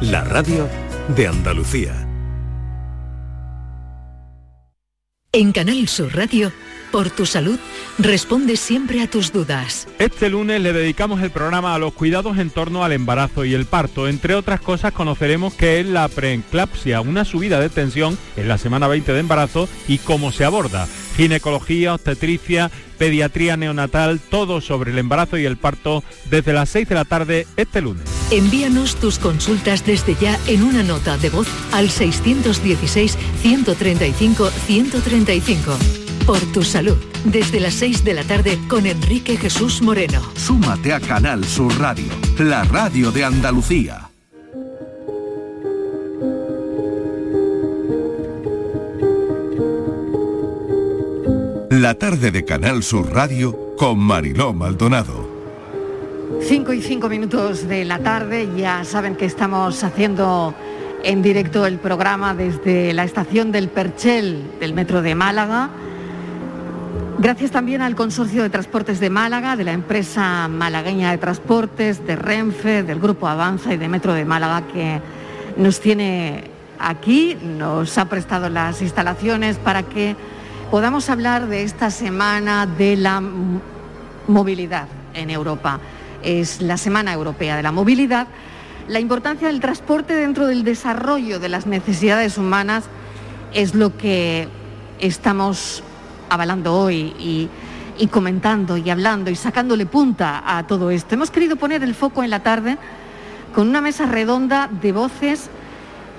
la radio de Andalucía. En Canal Sur Radio, por tu salud, responde siempre a tus dudas. Este lunes le dedicamos el programa a los cuidados en torno al embarazo y el parto. Entre otras cosas conoceremos qué es la preeclampsia, una subida de tensión en la semana 20 de embarazo y cómo se aborda. Ginecología, obstetricia, pediatría neonatal, todo sobre el embarazo y el parto desde las 6 de la tarde este lunes. Envíanos tus consultas desde ya en una nota de voz al 616 135 135 por tu salud. Desde las 6 de la tarde con Enrique Jesús Moreno. Súmate a Canal Sur Radio, la radio de Andalucía. La tarde de Canal Sur Radio con Mariló Maldonado. 5 y 5 minutos de la tarde, ya saben que estamos haciendo en directo el programa desde la estación del Perchel del Metro de Málaga Gracias también al Consorcio de Transportes de Málaga, de la empresa malagueña de transportes, de Renfe, del Grupo Avanza y de Metro de Málaga que nos tiene aquí, nos ha prestado las instalaciones para que podamos hablar de esta semana de la movilidad en Europa. Es la Semana Europea de la Movilidad. La importancia del transporte dentro del desarrollo de las necesidades humanas es lo que estamos avalando hoy y, comentando y hablando y sacándole punta a todo esto. Hemos querido poner el foco en la tarde con una mesa redonda de voces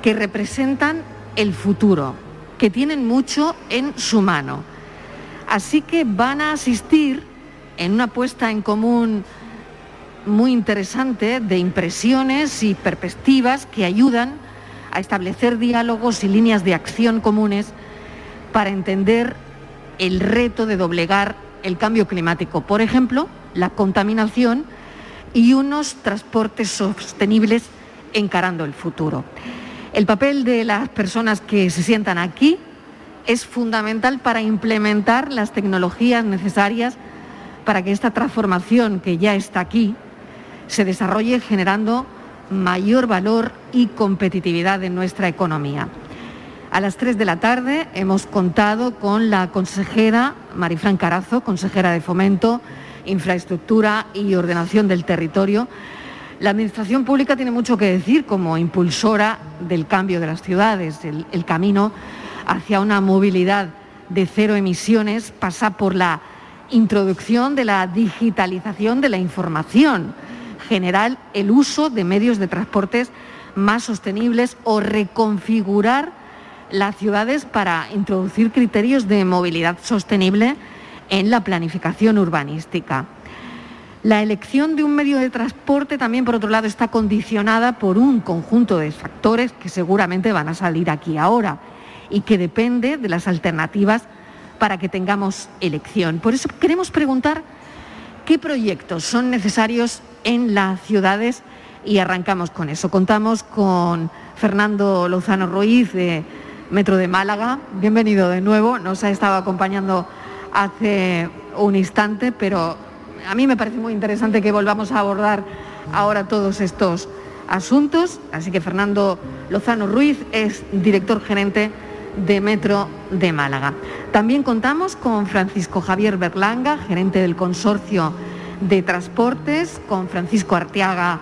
que representan el futuro, que tienen mucho en su mano. Así que van a asistir en una puesta en común muy interesante de impresiones y perspectivas que ayudan a establecer diálogos y líneas de acción comunes para entender el reto de doblegar el cambio climático. Por ejemplo, la contaminación y unos transportes sostenibles encarando el futuro. El papel de las personas que se sientan aquí es fundamental para implementar las tecnologías necesarias para que esta transformación que ya está aquí se desarrolle generando mayor valor y competitividad en nuestra economía. A las 3 de la tarde hemos contado con la consejera Marifran Carazo, consejera de Fomento, Infraestructura y Ordenación del Territorio. La Administración Pública tiene mucho que decir como impulsora del cambio de las ciudades. El, camino hacia una movilidad de cero emisiones pasa por la introducción de la digitalización de la información general, el uso de medios de transportes más sostenibles o reconfigurar las ciudades para introducir criterios de movilidad sostenible en la planificación urbanística. La elección de un medio de transporte también, por otro lado, está condicionada por un conjunto de factores que seguramente van a salir aquí ahora y que depende de las alternativas para que tengamos elección. Por eso queremos preguntar qué proyectos son necesarios en las ciudades y arrancamos con eso. Contamos con Fernando Lozano Ruiz de Metro de Málaga. Bienvenido de nuevo. Nos ha estado acompañando hace un instante, pero a mí me parece muy interesante que volvamos a abordar ahora todos estos asuntos. Así que Fernando Lozano Ruiz es director gerente de Metro de Málaga. También contamos con Francisco Javier Berlanga, gerente del Consorcio de Transportes, con Francisco Arteaga,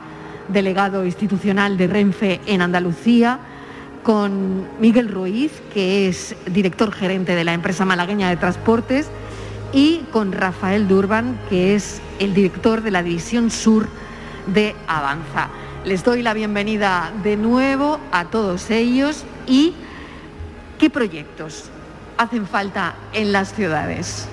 delegado institucional de Renfe en Andalucía, con Miguel Ruiz, que es director gerente de la empresa malagueña de transportes, y con Rafael Durban, que es el director de la División Sur de Avanza. Les doy la bienvenida de nuevo a todos ellos y qué proyectos hacen falta en las ciudades.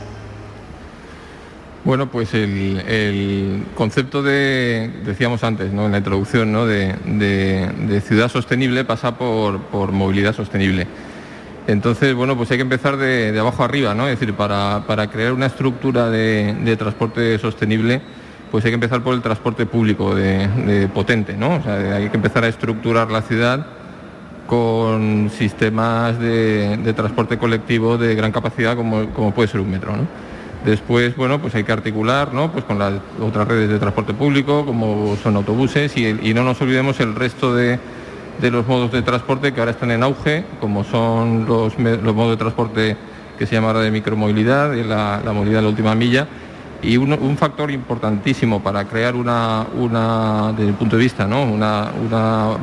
Bueno, pues el, concepto de, decíamos antes, ¿no? en la introducción, ¿no? de, ciudad sostenible pasa por, movilidad sostenible. Entonces, bueno, pues hay que empezar de, abajo arriba, ¿no? Es decir, para, crear una estructura de, transporte sostenible, pues hay que empezar por el transporte público de, potente, ¿no? O sea, hay que empezar a estructurar la ciudad con sistemas de, transporte colectivo de gran capacidad como, como puede ser un metro, ¿no? Después, bueno, pues hay que articular ¿no? pues con las otras redes de transporte público, como son autobuses, y, no nos olvidemos el resto de, de los modos de transporte que ahora están en auge, como son los, modos de transporte que se llama ahora de micromovilidad, y la, movilidad de la última milla, y un, factor importantísimo para crear una, desde el punto de vista, ¿no? una,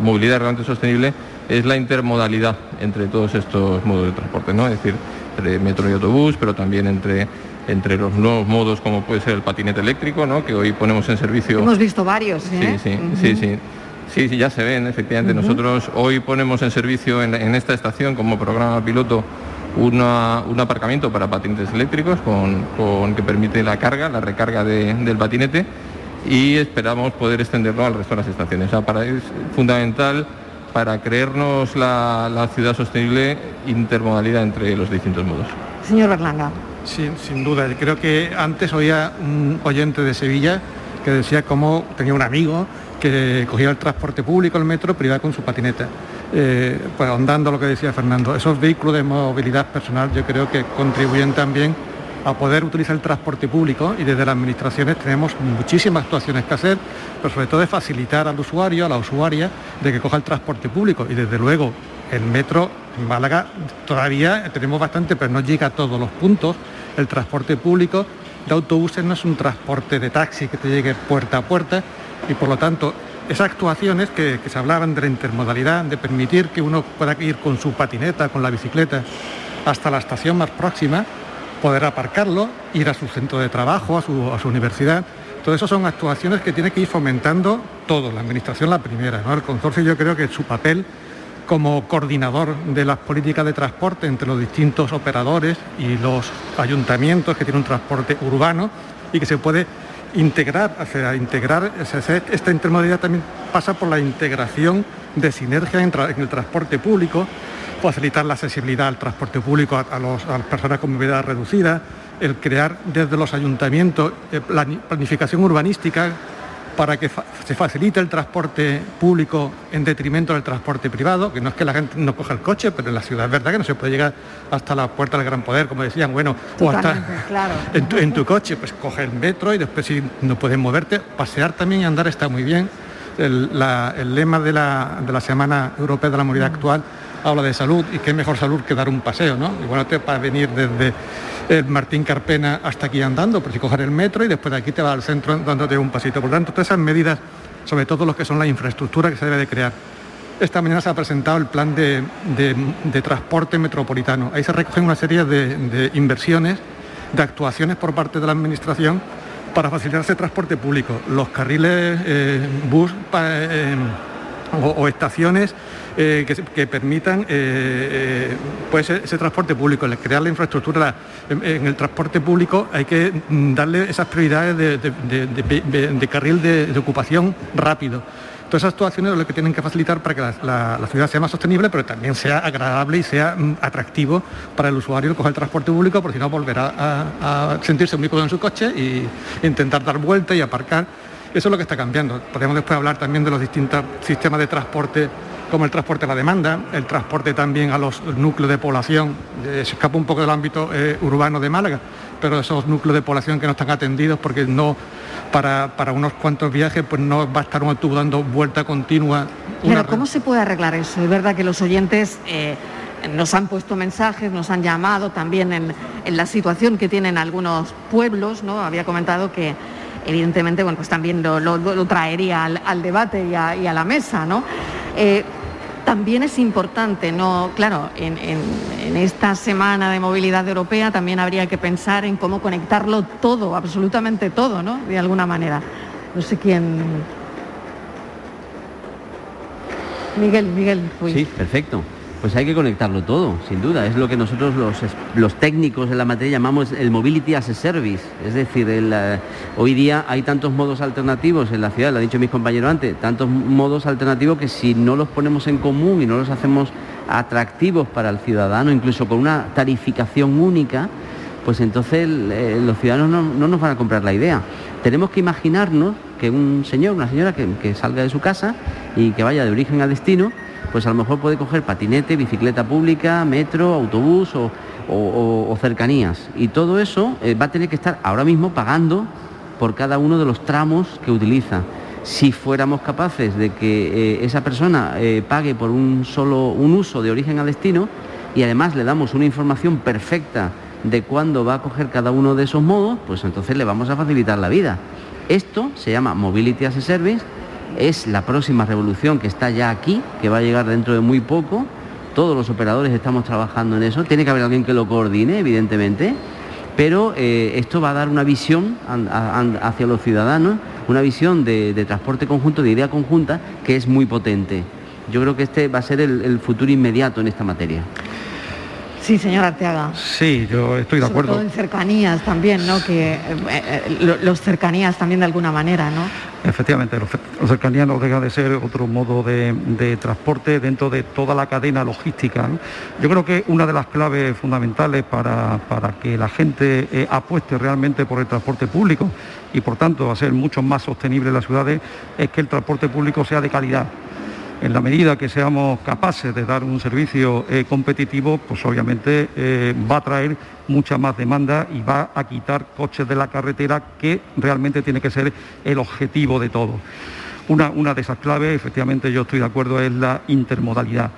movilidad realmente sostenible es la intermodalidad entre todos estos modos de transporte, ¿no? es decir, entre metro y autobús, pero también entre entre los nuevos modos como puede ser el patinete eléctrico, ¿no? que hoy ponemos en servicio. Hemos visto varios. ¿eh? Sí, sí, sí, sí, sí. ya se ven, efectivamente. Nosotros hoy ponemos en servicio en, esta estación como programa piloto un aparcamiento para patinetes eléctricos con, que permite la carga, la recarga del patinete y esperamos poder extenderlo al resto de las estaciones. O sea, para, es fundamental para creernos la, la ciudad sostenible intermodalidad entre los distintos modos. Señor Berlanga. Sí, sin duda. Creo que antes oía un oyente de Sevilla que decía cómo tenía un amigo que cogía el transporte público, el metro, pero con su patineta. Eh, pues ahondando lo que decía Fernando, esos vehículos de movilidad personal yo creo que contribuyen también a poder utilizar el transporte público y desde las administraciones tenemos muchísimas actuaciones que hacer, pero sobre todo de facilitar al usuario, a la usuaria, de que coja el transporte público y desde luego el metro en Málaga todavía tenemos bastante, pero no llega a todos los puntos. El transporte público de autobuses no es un transporte de taxi que te llegue puerta a puerta y por lo tanto esas actuaciones que, se hablaban de la intermodalidad, de permitir que uno pueda ir con su patineta, con la bicicleta, hasta la estación más próxima, poder aparcarlo, ir a su centro de trabajo, a su, a su universidad. Todo eso son actuaciones que tiene que ir fomentando todo, la administración la primera. ¿no? El consorcio yo creo que su papel como coordinador de las políticas de transporte entre los distintos operadores y los ayuntamientos que tienen un transporte urbano y que se puede integrar, o sea, integrar, esta intermodalidad también pasa por la integración de sinergia en, el transporte público, facilitar la accesibilidad al transporte público a, a las personas con movilidad reducida, el crear desde los ayuntamientos eh, planificación urbanística para que se facilite el transporte público en detrimento del transporte privado, que no es que la gente no coja el coche, pero en la ciudad es verdad que no se puede llegar hasta la puerta del Gran Poder, como decían, bueno, o hasta en, tu, coche, pues coge el metro y después si no puedes moverte, pasear también y andar está muy bien. El, lema de la, de la Semana Europea de la Movilidad Actual habla de salud y qué mejor salud que dar un paseo, ¿no? Bueno, te para venir desde el Martín Carpena hasta aquí andando, por si coger el metro y después de aquí te va al centro dándote un pasito. Por lo tanto, todas esas medidas, sobre todo lo que son la infraestructura que se debe de crear. Esta mañana se ha presentado el plan de, transporte metropolitano. Ahí se recogen una serie de, inversiones, de actuaciones por parte de la Administración para facilitar ese transporte público. Los carriles eh, bus eh, o estaciones eh, que, permitan eh, eh, pues ese, transporte público, crear la infraestructura en, el transporte público hay que mm, darle esas prioridades de, carril de, ocupación rápido. Todas esas actuaciones son lo que tienen que facilitar para que la, ciudad sea más sostenible, pero también sea agradable y sea mm, atractivo para el usuario el coger el transporte público, porque si no volverá a, sentirse muy cómodo en su coche e intentar dar vuelta y aparcar. Eso es lo que está cambiando. Podemos después hablar también de los distintos sistemas de transporte como el transporte a la demanda, el transporte también a los núcleos de población, se escapa un poco del ámbito eh, urbano de Málaga, pero esos núcleos de población que no están atendidos porque no para, unos cuantos viajes pues no va a estar un autobús dando vuelta continua. Pero ¿cómo se puede arreglar eso? Es verdad que los oyentes eh, nos han puesto mensajes, nos han llamado también en, la situación que tienen algunos pueblos, ¿no? Había comentado que evidentemente, bueno, pues también lo, traería al, debate y a, la mesa, ¿no? Eh, también es importante, no, claro, en, esta semana de movilidad europea también habría que pensar en cómo conectarlo todo, absolutamente todo, ¿no? De alguna manera. No sé quién. Miguel, Miguel. Sí, perfecto. Pues hay que conectarlo todo, sin duda. Es lo que nosotros los, técnicos de la materia llamamos el mobility as a service. Es decir, eh, hoy día hay tantos modos alternativos en la ciudad, lo han dicho mis compañeros antes, tantos modos alternativos que si no los ponemos en común y no los hacemos atractivos para el ciudadano, incluso con una tarificación única, pues entonces eh, los ciudadanos no, nos van a comprar la idea. Tenemos que imaginarnos que un señor, una señora que salga de su casa y que vaya de origen a destino, pues a lo mejor puede coger patinete, bicicleta pública, metro, autobús o, cercanías. Y todo eso eh, va a tener que estar ahora mismo pagando por cada uno de los tramos que utiliza. Si fuéramos capaces de que eh, esa persona eh, pague por un solo un uso de origen a destino y además le damos una información perfecta de cuándo va a coger cada uno de esos modos, pues entonces le vamos a facilitar la vida. Esto se llama Mobility as a Service, es la próxima revolución que está ya aquí, que va a llegar dentro de muy poco. Todos los operadores estamos trabajando en eso. Tiene que haber alguien que lo coordine, evidentemente, pero eh, esto va a dar una visión hacia los ciudadanos, una visión de, transporte conjunto, de idea conjunta, que es muy potente. Yo creo que este va a ser el futuro inmediato en esta materia. Sí, señor Arteaga. Sí, yo estoy de acuerdo. Todo en cercanías también, ¿no? Que eh, eh, los cercanías también de alguna manera, ¿no? Efectivamente, los, cercanías no deja de ser otro modo de, transporte dentro de toda la cadena logística. Yo creo que una de las claves fundamentales para, que la gente eh, apueste realmente por el transporte público y por tanto a ser mucho más sostenible en las ciudades es que el transporte público sea de calidad en la medida que seamos capaces de dar un servicio eh, competitivo, pues obviamente eh, va a traer mucha más demanda y va a quitar coches de la carretera, que realmente tiene que ser el objetivo de todo. Una, una de esas claves, efectivamente yo estoy de acuerdo, es la intermodalidad.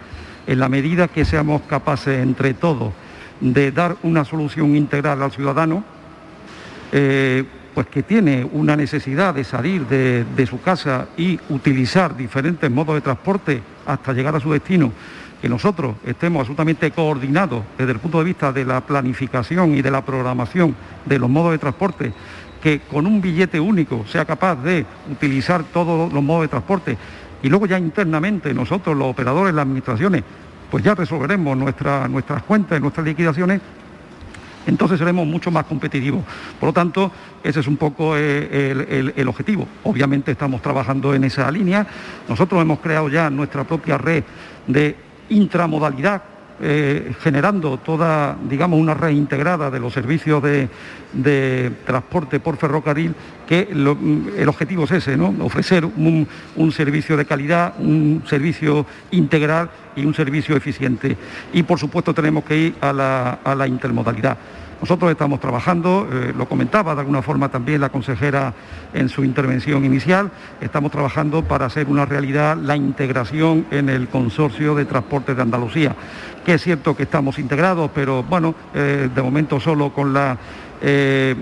En la medida que seamos capaces entre todos de dar una solución integral al ciudadano, eh, pues que tiene una necesidad de salir de, su casa y utilizar diferentes modos de transporte hasta llegar a su destino, que nosotros estemos absolutamente coordinados desde el punto de vista de la planificación y de la programación de los modos de transporte, que con un billete único sea capaz de utilizar todos los modos de transporte. Y luego ya internamente nosotros, los operadores, las administraciones, pues ya resolveremos nuestras cuentas, nuestras liquidaciones entonces seremos mucho más competitivos. Por lo tanto, ese es un poco eh, el, objetivo. Obviamente estamos trabajando en esa línea. Nosotros hemos creado ya nuestra propia red de intramodalidad eh, generando toda, digamos, una red integrada de los servicios de, transporte por ferrocarril, que el objetivo es ese, ¿no? ofrecer un, servicio de calidad, un servicio integral y un servicio eficiente. Y por supuesto tenemos que ir a la intermodalidad. Nosotros estamos trabajando, eh, lo comentaba de alguna forma también la consejera en su intervención inicial, estamos trabajando para hacer una realidad la integración en el consorcio de transporte de Andalucía, que es cierto que estamos integrados, pero bueno, eh, de momento solo con la eh,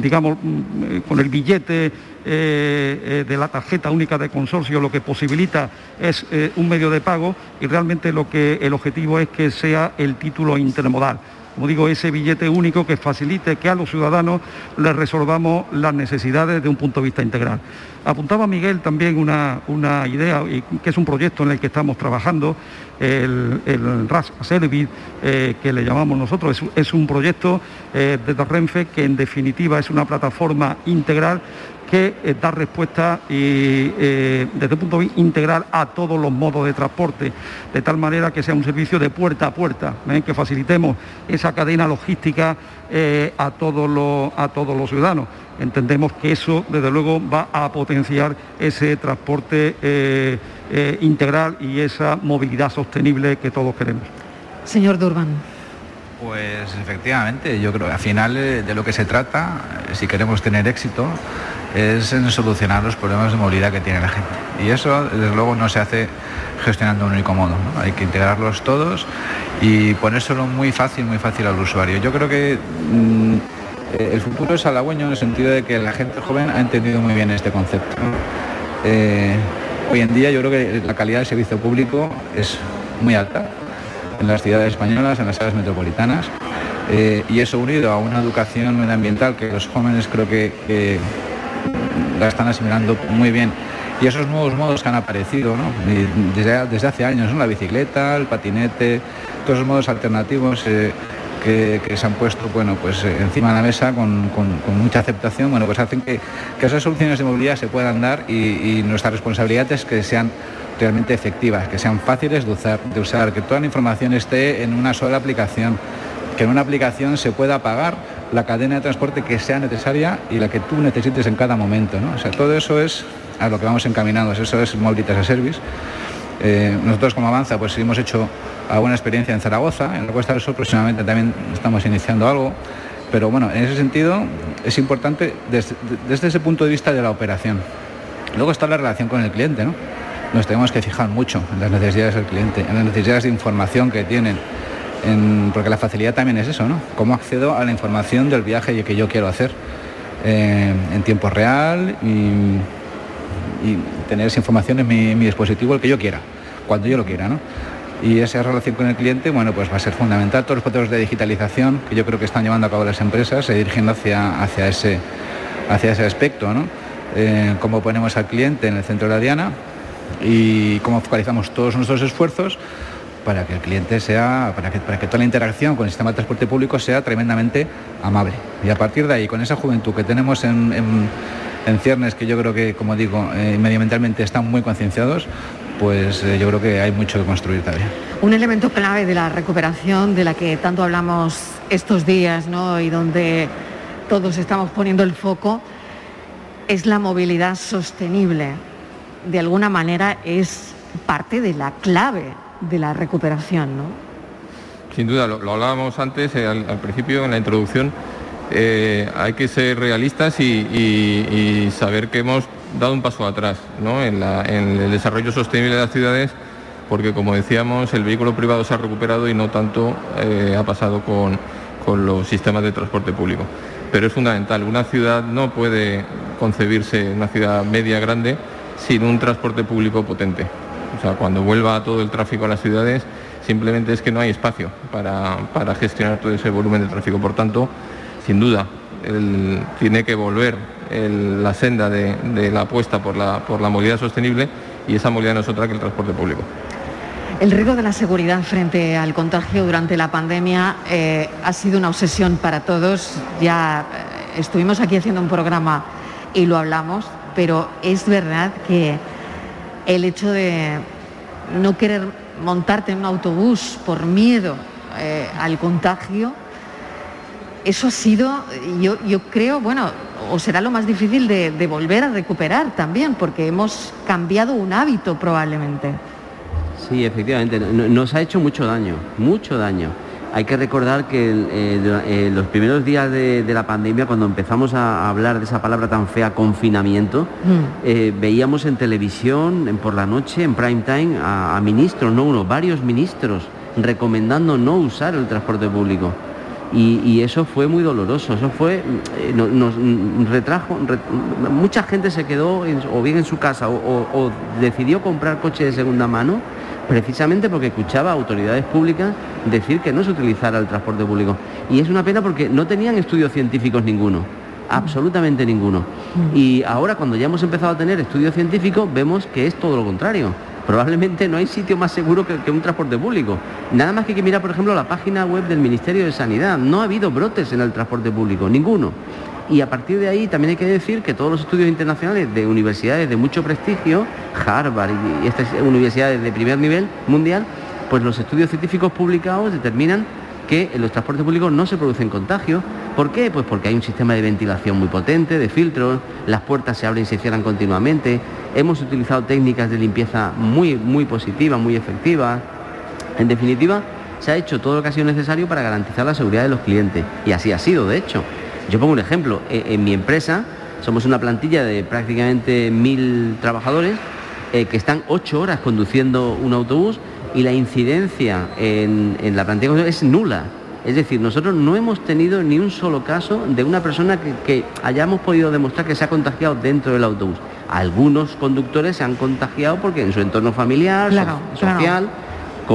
digamos, mm, con el billete de la tarjeta única de consorcio lo que posibilita es un medio de pago y realmente lo que el objetivo es que sea el título intermodal como digo, ese billete único que facilite que a los ciudadanos les resolvamos las necesidades de un punto de vista integral. Apuntaba Miguel también una, idea, que es un proyecto en el que estamos trabajando, el, el RAS Service, eh, que le llamamos nosotros, es, un proyecto eh, de Renfe que en definitiva es una plataforma integral que eh, da respuesta y, eh, desde el punto de vista integral a todos los modos de transporte, de tal manera que sea un servicio de puerta a puerta, ¿eh? que facilitemos esa cadena logística a, todos los, a todos los ciudadanos. Entendemos que eso, desde luego, va a potenciar ese transporte integral y esa movilidad sostenible que todos queremos. Señor Durban. Pues efectivamente, yo creo que al final de lo que se trata, si queremos tener éxito, es en solucionar los problemas de movilidad que tiene la gente. Y eso, desde luego, no se hace gestionando un único modo. Hay que integrarlos todos y ponérselo muy fácil, muy fácil al usuario. Yo creo que mm, el futuro es halagüeño en el sentido de que la gente joven ha entendido muy bien este concepto. Eh, hoy en día yo creo que la calidad del servicio público es muy alta en las ciudades españolas, en las áreas metropolitanas. Eh, y eso unido a una educación medioambiental que los jóvenes creo que la están asimilando muy bien. Y esos nuevos modos que han aparecido desde, hace años, la bicicleta, el patinete, todos los modos alternativos eh, que, se han puesto bueno, pues, eh, encima de la mesa con, mucha aceptación, bueno, pues hacen que, esas soluciones de movilidad se puedan dar y, nuestra responsabilidad es que sean realmente efectivas, que sean fáciles de usar, que toda la información esté en una sola aplicación, que en una aplicación se pueda pagar la cadena de transporte que sea necesaria y la que tú necesites en cada momento. ¿no? O sea, todo eso es a lo que vamos encaminados, eso es Mobility as a Service. Eh, nosotros como Avanza pues hemos hecho alguna experiencia en Zaragoza, en la Cuesta del Sol próximamente también estamos iniciando algo, pero bueno, en ese sentido es importante desde, ese punto de vista de la operación. Luego está la relación con el cliente, ¿no? Nos tenemos que fijar mucho en las necesidades del cliente, en las necesidades de información que tienen, porque la facilidad también es eso, ¿no? Cómo accedo a la información del viaje que yo quiero hacer eh, en tiempo real y, tener esa información en mi, dispositivo el que yo quiera, cuando yo lo quiera, ¿no? Y esa relación con el cliente, bueno, pues va a ser fundamental. Todos los procesos de digitalización que yo creo que están llevando a cabo las empresas se dirigen hacia, hacia, ese, hacia ese aspecto, ¿no? Eh, cómo ponemos al cliente en el centro de la diana y cómo focalizamos todos nuestros esfuerzos para que el cliente sea, para que, para que toda la interacción con el sistema de transporte público sea tremendamente amable. Y a partir de ahí, con esa juventud que tenemos en, ciernes, que yo creo que, como digo, eh, medioambientalmente están muy concienciados, pues eh, yo creo que hay mucho que construir todavía. Un elemento clave de la recuperación de la que tanto hablamos estos días, ¿no? Y donde todos estamos poniendo el foco, es la movilidad sostenible. De alguna manera es parte de la clave de la recuperación, ¿no? Sin duda, lo, hablábamos antes, eh, al, principio, en la introducción, eh, hay que ser realistas y, saber que hemos dado un paso atrás en, el desarrollo sostenible de las ciudades, porque como decíamos, el vehículo privado se ha recuperado y no tanto eh, ha pasado con, con los sistemas de transporte público. Pero es fundamental, una ciudad no puede concebirse, una ciudad media grande, sin un transporte público potente. O sea, cuando vuelva todo el tráfico a las ciudades, simplemente es que no hay espacio para, gestionar todo ese volumen de tráfico. Por tanto, sin duda, tiene que volver la senda de, la apuesta por la, por la movilidad sostenible y esa movilidad no es otra que el transporte público. El riesgo de la seguridad frente al contagio durante la pandemia eh, ha sido una obsesión para todos. Ya eh, estuvimos aquí haciendo un programa y lo hablamos, pero es verdad que el hecho de no querer montarte en un autobús por miedo eh, al contagio, eso ha sido, yo, creo, bueno, o será lo más difícil de, volver a recuperar también, porque hemos cambiado un hábito probablemente. Sí, efectivamente, nos ha hecho mucho daño, mucho daño. Hay que recordar que eh, eh, los primeros días de, la pandemia, cuando empezamos a hablar de esa palabra tan fea, confinamiento, mm. eh, veíamos en televisión, en por la noche, en prime time, a, ministros, no uno, varios ministros, recomendando no usar el transporte público. Y, eso fue muy doloroso, eso fue, nos, retrajo, mucha gente se quedó o bien en su casa o decidió comprar coche de segunda mano precisamente porque escuchaba a autoridades públicas decir que no se utilizara el transporte público. Y es una pena porque no tenían estudios científicos ninguno, absolutamente ninguno. Mm. Y ahora cuando ya hemos empezado a tener estudios científicos vemos que es todo lo contrario. Probablemente no hay sitio más seguro que, un transporte público. Nada más que que mirar, por ejemplo, la página web del Ministerio de Sanidad. No ha habido brotes en el transporte público, ninguno. Y a partir de ahí también hay que decir que todos los estudios internacionales de universidades de mucho prestigio, Harvard y estas universidades de primer nivel mundial, pues los estudios científicos publicados determinan que en los transportes públicos no se producen contagios. ¿Por qué? Pues porque hay un sistema de ventilación muy potente, de filtros, las puertas se abren y se cierran continuamente, hemos utilizado técnicas de limpieza muy, muy positivas, muy efectivas. En definitiva, se ha hecho todo lo que ha sido necesario para garantizar la seguridad de los clientes. Y así ha sido, de hecho. Yo pongo un ejemplo, e, en, mi empresa somos una plantilla de prácticamente mil trabajadores eh, que están ocho horas conduciendo un autobús y la incidencia en, la plantilla es nula. Es decir, nosotros no hemos tenido ni un solo caso de una persona que, hayamos podido demostrar que se ha contagiado dentro del autobús. Algunos conductores se han contagiado porque en su entorno familiar, social,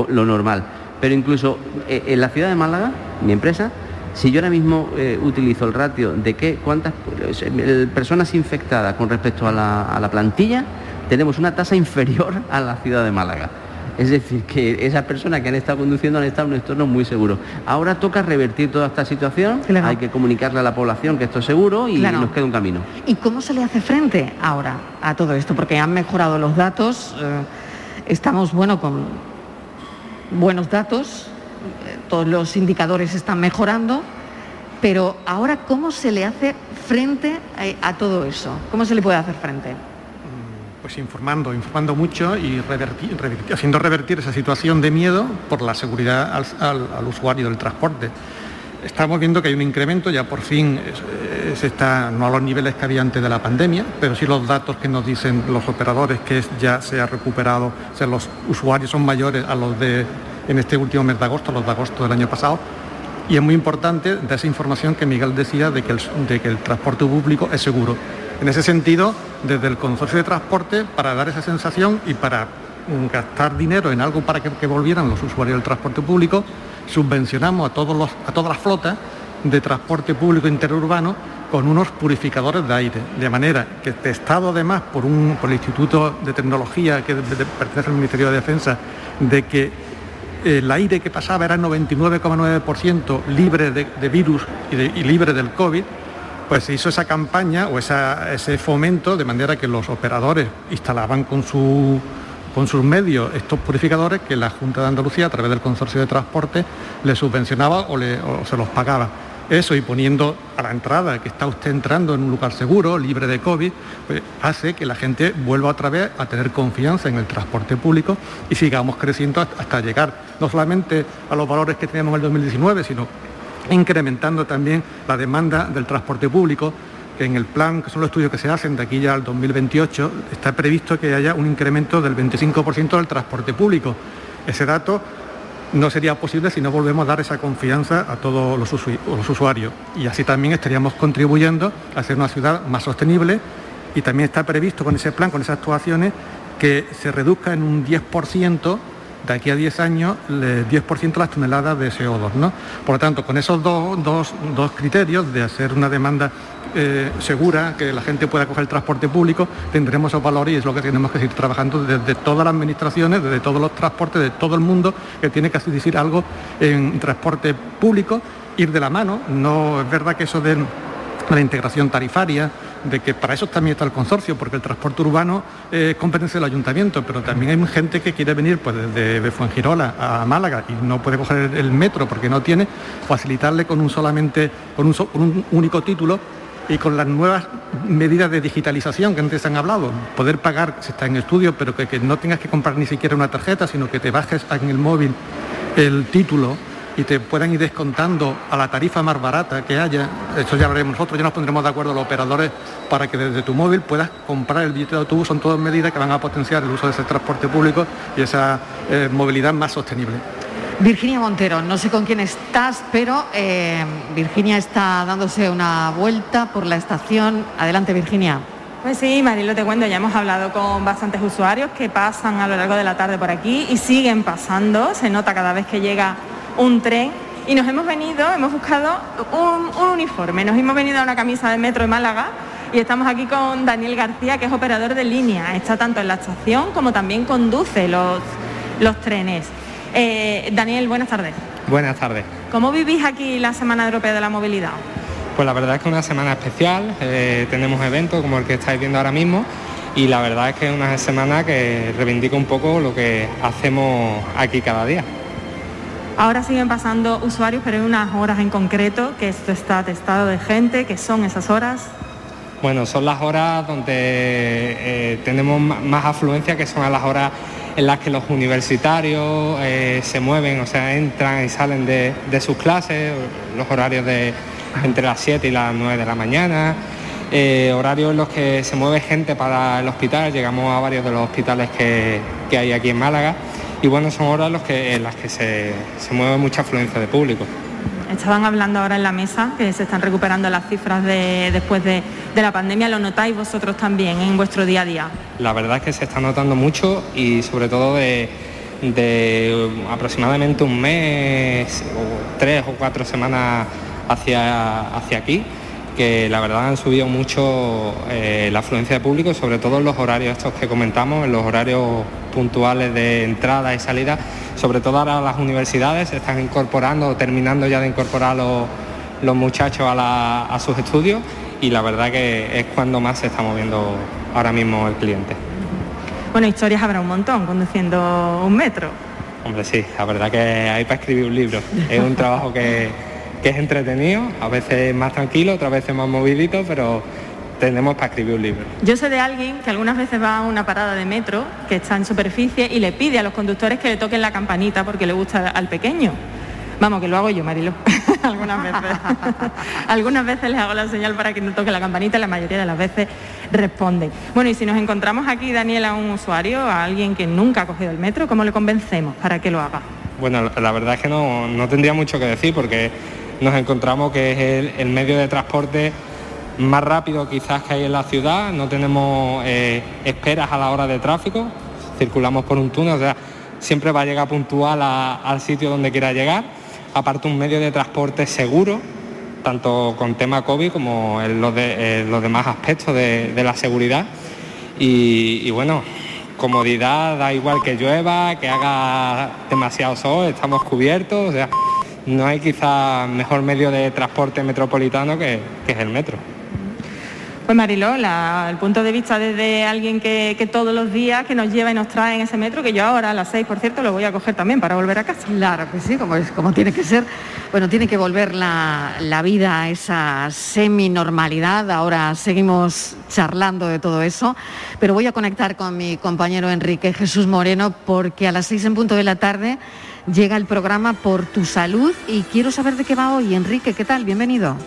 lo normal. Pero incluso eh, en la ciudad de Málaga, mi empresa, si yo ahora mismo eh, utilizo el ratio de qué, cuántas eh, personas infectadas con respecto a la, plantilla, tenemos una tasa inferior a la ciudad de Málaga. Es decir, que esas personas que han estado conduciendo han estado en un entorno muy seguro. Ahora toca revertir toda esta situación, hay que comunicarle a la población que esto es seguro y nos queda un camino. ¿Y cómo se le hace frente ahora a todo esto? Porque han mejorado los datos, eh, estamos, bueno, con buenos datos, todos los indicadores están mejorando, pero ahora, ¿cómo se le hace frente a, todo eso? ¿Cómo se le puede hacer frente? Mm, pues informando, informando mucho y haciendo revertir esa situación de miedo por la seguridad al, usuario del transporte. Estamos viendo que hay un incremento, ya por fin se está no a los niveles que había antes de la pandemia, pero sí los datos que nos dicen los operadores que ya se ha recuperado, o sea, los usuarios son mayores a los de en este último mes de agosto, los de agosto del año pasado. Y es muy importante de esa información que Miguel decía de que el, transporte público es seguro. En ese sentido, desde el consorcio de transporte, para dar esa sensación y para gastar dinero en algo para que, volvieran los usuarios del transporte público, subvencionamos a, todos los, a todas las flotas de transporte público interurbano con unos purificadores de aire, de manera que testado además por, un, por el Instituto de Tecnología que pertenece al Ministerio de Defensa, de que el aire que pasaba era 99,9% libre de, virus y, libre del COVID, pues se hizo esa campaña o ese fomento de manera que los operadores instalaban con, su, con sus medios estos purificadores que la Junta de Andalucía a través del Consorcio de Transporte les subvencionaba o se los pagaba eso y poniendo a la entrada que está usted entrando en un lugar seguro, libre de COVID, pues hace que la gente vuelva otra vez a tener confianza en el transporte público y sigamos creciendo hasta llegar no solamente a los valores que teníamos en el 2019, sino incrementando también la demanda del transporte público, que en el plan, que son los estudios que se hacen de aquí ya al 2028, está previsto que haya un incremento del 25% del transporte público. Ese dato no sería posible si no volvemos a dar esa confianza a todos los, usuarios. Y así también estaríamos contribuyendo a hacer una ciudad más sostenible y también está previsto con ese plan, con esas actuaciones, que se reduzca en un 10% de aquí a 10 años el 10% las toneladas de CO2. ¿no? Por lo tanto, con esos dos, dos criterios de hacer una demanda eh, segura, que la gente pueda coger el transporte público, tendremos esos valores y es lo que tenemos que seguir trabajando desde todas las administraciones, desde todos los transportes, de todo el mundo, que tiene que decir algo en transporte público, ir de la mano. No es verdad que eso de la integración tarifaria, de que para eso también está el consorcio, porque el transporte urbano es competencia del ayuntamiento, pero también hay gente que quiere venir pues, desde Fuengirola a Málaga y no puede coger el metro porque no tiene, facilitarle con un solamente, con un, único título y con las nuevas medidas de digitalización que antes han hablado, poder pagar, si está en estudio, pero que, no tengas que comprar ni siquiera una tarjeta, sino que te bajes en el móvil el título y te puedan ir descontando a la tarifa más barata que haya. Eso ya veremos nosotros, ya nos pondremos de acuerdo los operadores para que desde tu móvil puedas comprar el billete de autobús. Son todas medidas que van a potenciar el uso de ese transporte público y esa eh, movilidad más sostenible. Virginia Montero, no sé con quién estás, pero eh, Virginia está dándose una vuelta por la estación. Adelante, Virginia. Pues sí, Marilo, te cuento, ya hemos hablado con bastantes usuarios que pasan a lo largo de la tarde por aquí y siguen pasando, se nota cada vez que llega un tren y nos hemos venido, hemos buscado un, un uniforme, nos hemos venido a una camisa de metro de Málaga y estamos aquí con Daniel García, que es operador de línea, está tanto en la estación como también conduce los, los trenes. Eh, Daniel, buenas tardes. Buenas tardes. ¿Cómo vivís aquí la Semana Europea de la Movilidad? Pues la verdad es que es una semana especial, eh, tenemos eventos como el que estáis viendo ahora mismo y la verdad es que es una semana que reivindica un poco lo que hacemos aquí cada día. Ahora siguen pasando usuarios, pero hay unas horas en concreto que esto está atestado de gente, que son esas horas. Bueno, son las horas donde eh, tenemos más afluencia, que son las horas en las que los universitarios eh, se mueven, o sea, entran y salen de, sus clases, los horarios de entre las 7 y las 9 de la mañana, eh, horarios en los que se mueve gente para el hospital, llegamos a varios de los hospitales que, hay aquí en Málaga, y bueno, son horas en, las que se, se mueve mucha afluencia de público. Estaban hablando ahora en la mesa que se están recuperando las cifras de, después de, la pandemia. ¿Lo notáis vosotros también en vuestro día a día? La verdad es que se está notando mucho y sobre todo de, aproximadamente un mes o tres o cuatro semanas hacia, hacia aquí que la verdad han subido mucho eh, la afluencia de público, sobre todo en los horarios estos que comentamos, en los horarios puntuales de entrada y salida, sobre todo ahora las universidades se están incorporando, terminando ya de incorporar los, los muchachos a, sus estudios y la verdad que es cuando más se está moviendo ahora mismo el cliente. Bueno, historias habrá un montón conduciendo un metro. Hombre, sí, la verdad que hay para escribir un libro. Es un trabajo que, que es entretenido, a veces más tranquilo, otras veces más movidito, pero tenemos para escribir un libro. Yo sé de alguien que algunas veces va a una parada de metro que está en superficie y le pide a los conductores que le toquen la campanita porque le gusta al pequeño. Vamos, que lo hago yo, Marilo, algunas veces. algunas veces les hago la señal para que no toque la campanita y la mayoría de las veces responden. Bueno, y si nos encontramos aquí, Daniel, a un usuario, a alguien que nunca ha cogido el metro, ¿cómo le convencemos para que lo haga? Bueno, la verdad es que no, no tendría mucho que decir porque nos encontramos que es el, medio de transporte más rápido quizás que hay en la ciudad, no tenemos eh, esperas a la hora de tráfico, circulamos por un túnel, o sea, siempre va a llegar puntual al sitio donde quiera llegar, aparte un medio de transporte seguro, tanto con tema COVID como en los, demás aspectos de, la seguridad. Y, bueno, comodidad, da igual que llueva, que haga demasiado sol, estamos cubiertos, o sea, no hay quizá mejor medio de transporte metropolitano que, es el metro. Pues Mariló, el punto de vista desde alguien que, todos los días que nos lleva y nos trae en ese metro, que yo ahora a las seis, por cierto, lo voy a coger también para volver a casa. Claro que sí, como, es, como tiene que ser. Bueno, tiene que volver la, la vida a esa semi-normalidad. Ahora seguimos charlando de todo eso, pero voy a conectar con mi compañero Enrique Jesús Moreno porque a las seis en punto de la tarde llega el programa Por tu Salud y quiero saber de qué va hoy. Enrique, ¿qué tal? Bienvenido.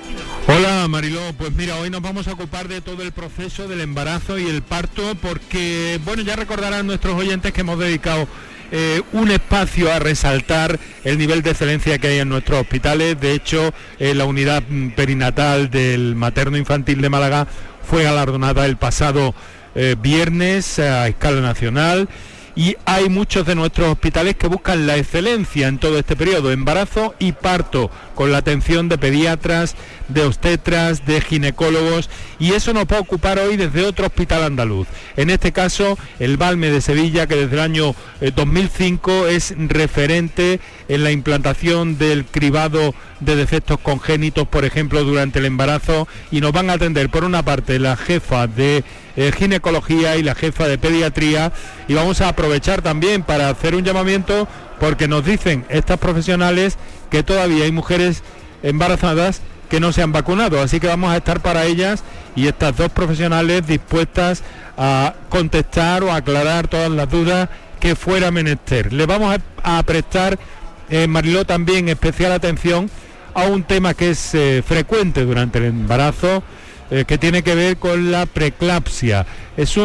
Hola Mariló, pues mira, hoy nos vamos a ocupar de todo el proceso del embarazo y el parto porque, bueno, ya recordarán nuestros oyentes que hemos dedicado eh, un espacio a resaltar el nivel de excelencia que hay en nuestros hospitales. De hecho, eh, la unidad perinatal del materno infantil de Málaga fue galardonada el pasado eh, viernes a escala nacional y hay muchos de nuestros hospitales que buscan la excelencia en todo este periodo, embarazo y parto, con la atención de pediatras, de obstetras, de ginecólogos y eso nos va a ocupar hoy desde otro hospital andaluz. En este caso, el Balme de Sevilla, que desde el año 2005 eh, es referente en la implantación del cribado de defectos congénitos, por ejemplo, durante el embarazo y nos van a atender por una parte la jefa de eh, ginecología y la jefa de pediatría y vamos a aprovechar también para hacer un llamamiento porque nos dicen estas profesionales que todavía hay mujeres embarazadas que no se han vacunado, así que vamos a estar para ellas y estas dos profesionales dispuestas a contestar o aclarar todas las dudas que fuera menester. Le vamos a, prestar, eh, Mariló, también especial atención a un tema que es eh, frecuente durante el embarazo, eh, que tiene que ver con la preclapsia. Es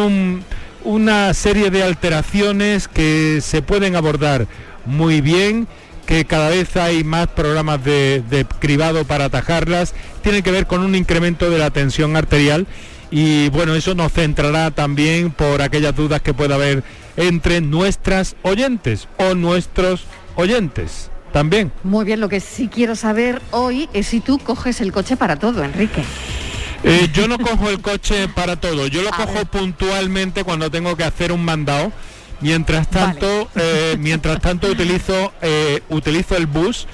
una serie de alteraciones que se pueden abordar muy bien que cada vez hay más programas de, de, cribado para atajarlas, tiene que ver con un incremento de la tensión arterial y bueno, eso nos centrará también por aquellas dudas que pueda haber entre nuestras oyentes o nuestros oyentes también. Muy bien, lo que sí quiero saber hoy es si tú coges el coche para todo, Enrique. Eh, yo no cojo el coche para todo, yo lo cojo puntualmente cuando tengo que hacer un mandado. Mientras tanto, eh, mientras tanto utilizo, eh, utilizo el bus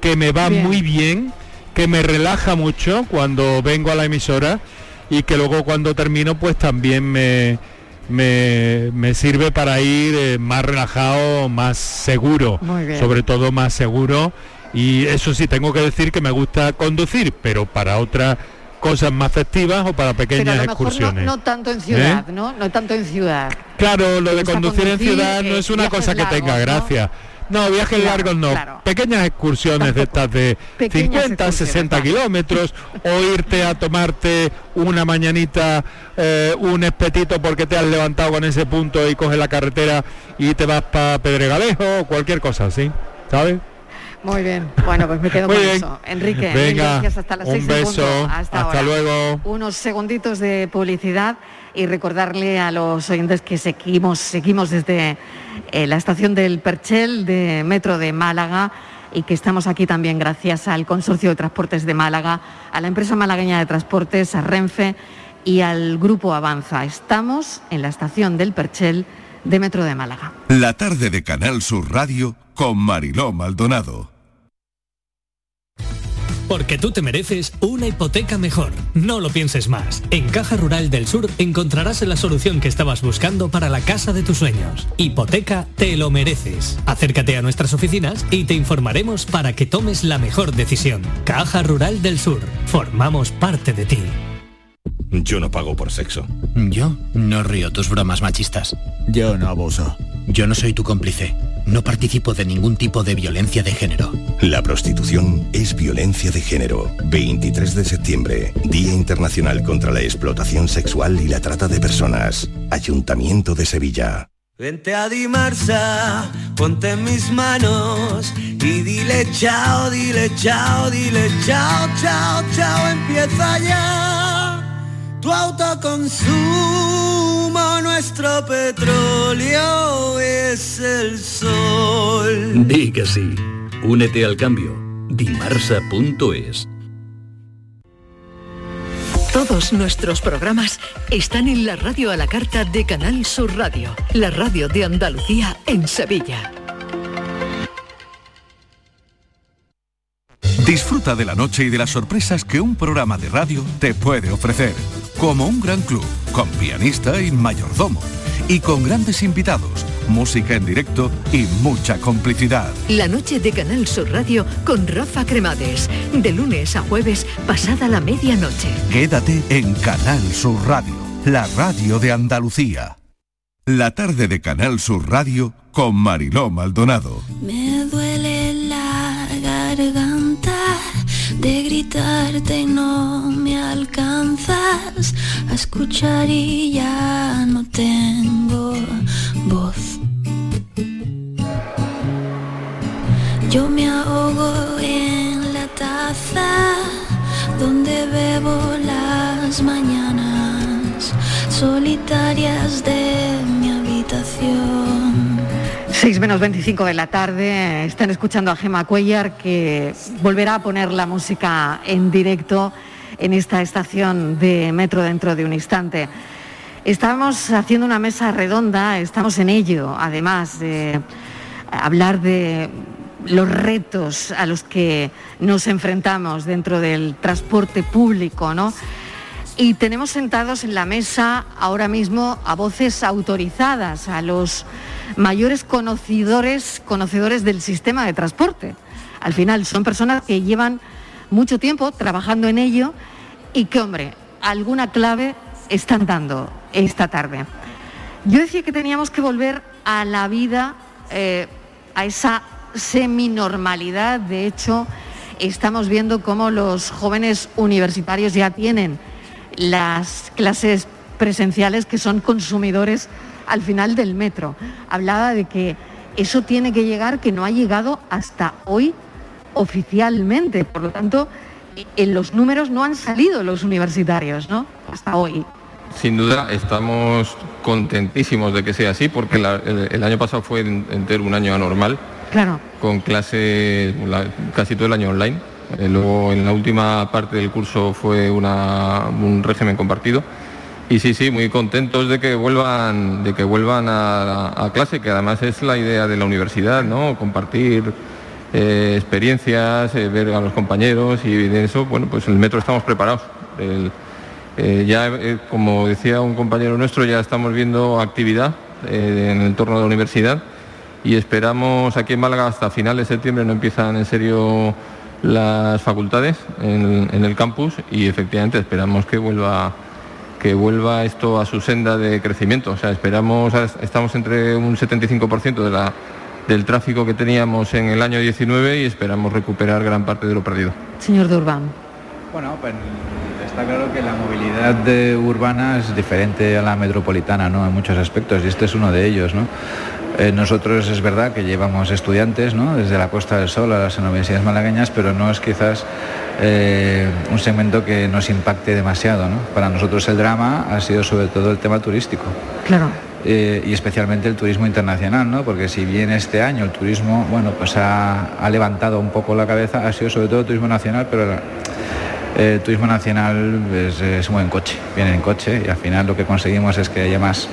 que me va muy bien, que me relaja mucho cuando vengo a la emisora y que luego cuando termino pues también me, me, sirve para ir más relajado, más seguro, sobre todo más seguro. Y eso sí, tengo que decir que me gusta conducir, pero para otra cosas más festivas o para pequeñas excursiones. No, tanto en ciudad, ¿Eh? ¿no? No tanto en ciudad. Claro, lo de conducir, en ciudad no es una cosa que tenga gracia. No, viajes largos no. Pequeñas excursiones de estas de 50, 60 kilómetros o irte a tomarte una mañanita eh, un espetito porque te has levantado con ese punto y coges la carretera y te vas para Pedregalejo o cualquier cosa así, ¿sabes? Muy bien, bueno, pues me quedo con eso. Enrique, gracias hasta las un beso. Hasta, luego. Unos segunditos de publicidad y recordarle a los oyentes que seguimos, seguimos desde eh, la estación del Perchel de Metro de Málaga y que estamos aquí también gracias al Consorcio de Transportes de Málaga, a la empresa malagueña de transportes, a Renfe y al Grupo Avanza. Estamos en la estación del Perchel de Metro de Málaga. La tarde de Canal Sur Radio con Mariló Maldonado. Porque tú te mereces una hipoteca mejor. No lo pienses más. En Caja Rural del Sur encontrarás la solución que estabas buscando para la casa de tus sueños. Hipoteca te lo mereces. Acércate a nuestras oficinas y te informaremos para que tomes la mejor decisión. Caja Rural del Sur. Formamos parte de ti. Yo no pago por sexo. Yo no río tus bromas machistas. Yo no abuso. Yo no soy tu cómplice. No participo de ningún tipo de violencia de género. La prostitución es violencia de género. 23 de septiembre, Día Internacional contra la Explotación Sexual y la Trata de Personas. Ayuntamiento de Sevilla. Vente a Dimarsa, ponte en mis manos y dile chao, dile chao, dile chao, chao, chao, empieza ya. Tu autoconsumo, nuestro petróleo es el sol. Di que sí. Únete al cambio. Dimarsa.es Todos nuestros programas están en la radio a la carta de Canal Sur Radio, la radio de Andalucía en Sevilla. Disfruta de la noche y de las sorpresas que un programa de radio te puede ofrecer. Como un gran club, con pianista y mayordomo. Y con grandes invitados, música en directo y mucha complicidad. La noche de Canal Sur Radio con Rafa Cremades, de lunes a jueves pasada la medianoche. Quédate en Canal Sur Radio, la radio de Andalucía. La tarde de Canal Sur Radio con Mariló Maldonado. Me duele la garganta de gritarte y no me alcanzas a escuchar y ya no tengo voz. Yo me ahogo en la taza donde bebo las mañanas solitarias de mi habitación. 6 menos 25 de la tarde, están escuchando a Gema Cuellar que volverá a poner la música en directo en esta estación de metro dentro de un instante. Estamos haciendo una mesa redonda, estamos en ello, además de hablar de los retos a los que nos enfrentamos dentro del transporte público, ¿no? Y tenemos sentados en la mesa ahora mismo a voces autorizadas, a los mayores conocedores, conocedores del sistema de transporte. Al final son personas que llevan mucho tiempo trabajando en ello y que, hombre, alguna clave están dando esta tarde. Yo decía que teníamos que volver a la vida, eh, a esa seminormalidad. De hecho, estamos viendo cómo los jóvenes universitarios ya tienen las clases presenciales que son consumidores al final del metro. Hablaba de que eso tiene que llegar, que no ha llegado hasta hoy oficialmente. Por lo tanto, en los números no han salido los universitarios, ¿no? Hasta hoy. Sin duda estamos contentísimos de que sea así porque la- el, el año pasado fue en- entero un año anormal Claro. con clases la- casi todo el año online. Eh, luego en la última parte del curso fue una- un régimen compartido. Y sí, sí, muy contentos de que vuelvan, de que vuelvan a, clase, que además es la idea de la universidad, ¿no? Compartir eh, experiencias, eh, ver a los compañeros y de eso, bueno, pues el metro estamos preparados. El- eh, ya, como decía un compañero nuestro, ya estamos viendo actividad en el entorno de la universidad y esperamos aquí en Málaga hasta final de septiembre no empiezan en serio las facultades en el campus y efectivamente esperamos que vuelva que vuelva esto a su senda de crecimiento. O sea, esperamos, estamos entre un 75% de la, del tráfico que teníamos en el año 19 y esperamos recuperar gran parte de lo perdido. Señor Durban. Bueno, pues está claro que la movilidad de urbana es diferente a la metropolitana, ¿no? En muchos aspectos, y este es uno de ellos, ¿no? Eh, nosotros es verdad que llevamos estudiantes, ¿no? Desde la Costa del Sol a las universidades malagueñas, pero no es quizás eh, un segmento que nos impacte demasiado, ¿no? Para nosotros el drama ha sido sobre todo el tema turístico. Claro. Eh, y especialmente el turismo internacional, ¿no? porque si bien este año el turismo bueno, pues ha, ha levantado un poco la cabeza, ha sido sobre todo el turismo nacional, pero el turismo nacional es, es muy en coche, viene en coche y al final lo que conseguimos es que haya más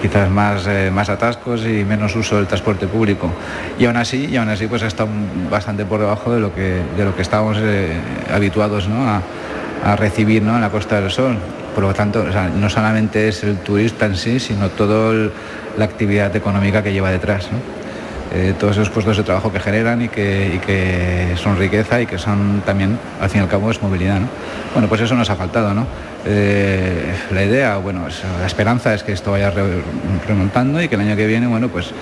quizás más, eh, más atascos y menos uso del transporte público. Y aún así, y aún así pues está bastante por debajo de lo que, de lo que estábamos eh, habituados ¿no? a, recibir ¿no? en la Costa del Sol. Por lo tanto, no solamente es el turista en sí, sino toda la actividad económica que lleva detrás. Eh, todos esos puestos de trabajo que generan y que, son riqueza y que son también, al fin y al cabo, es movilidad. Bueno, pues eso nos ha faltado. Eh, la idea, bueno, la esperanza es que esto vaya remontando y que el año que viene, bueno, pues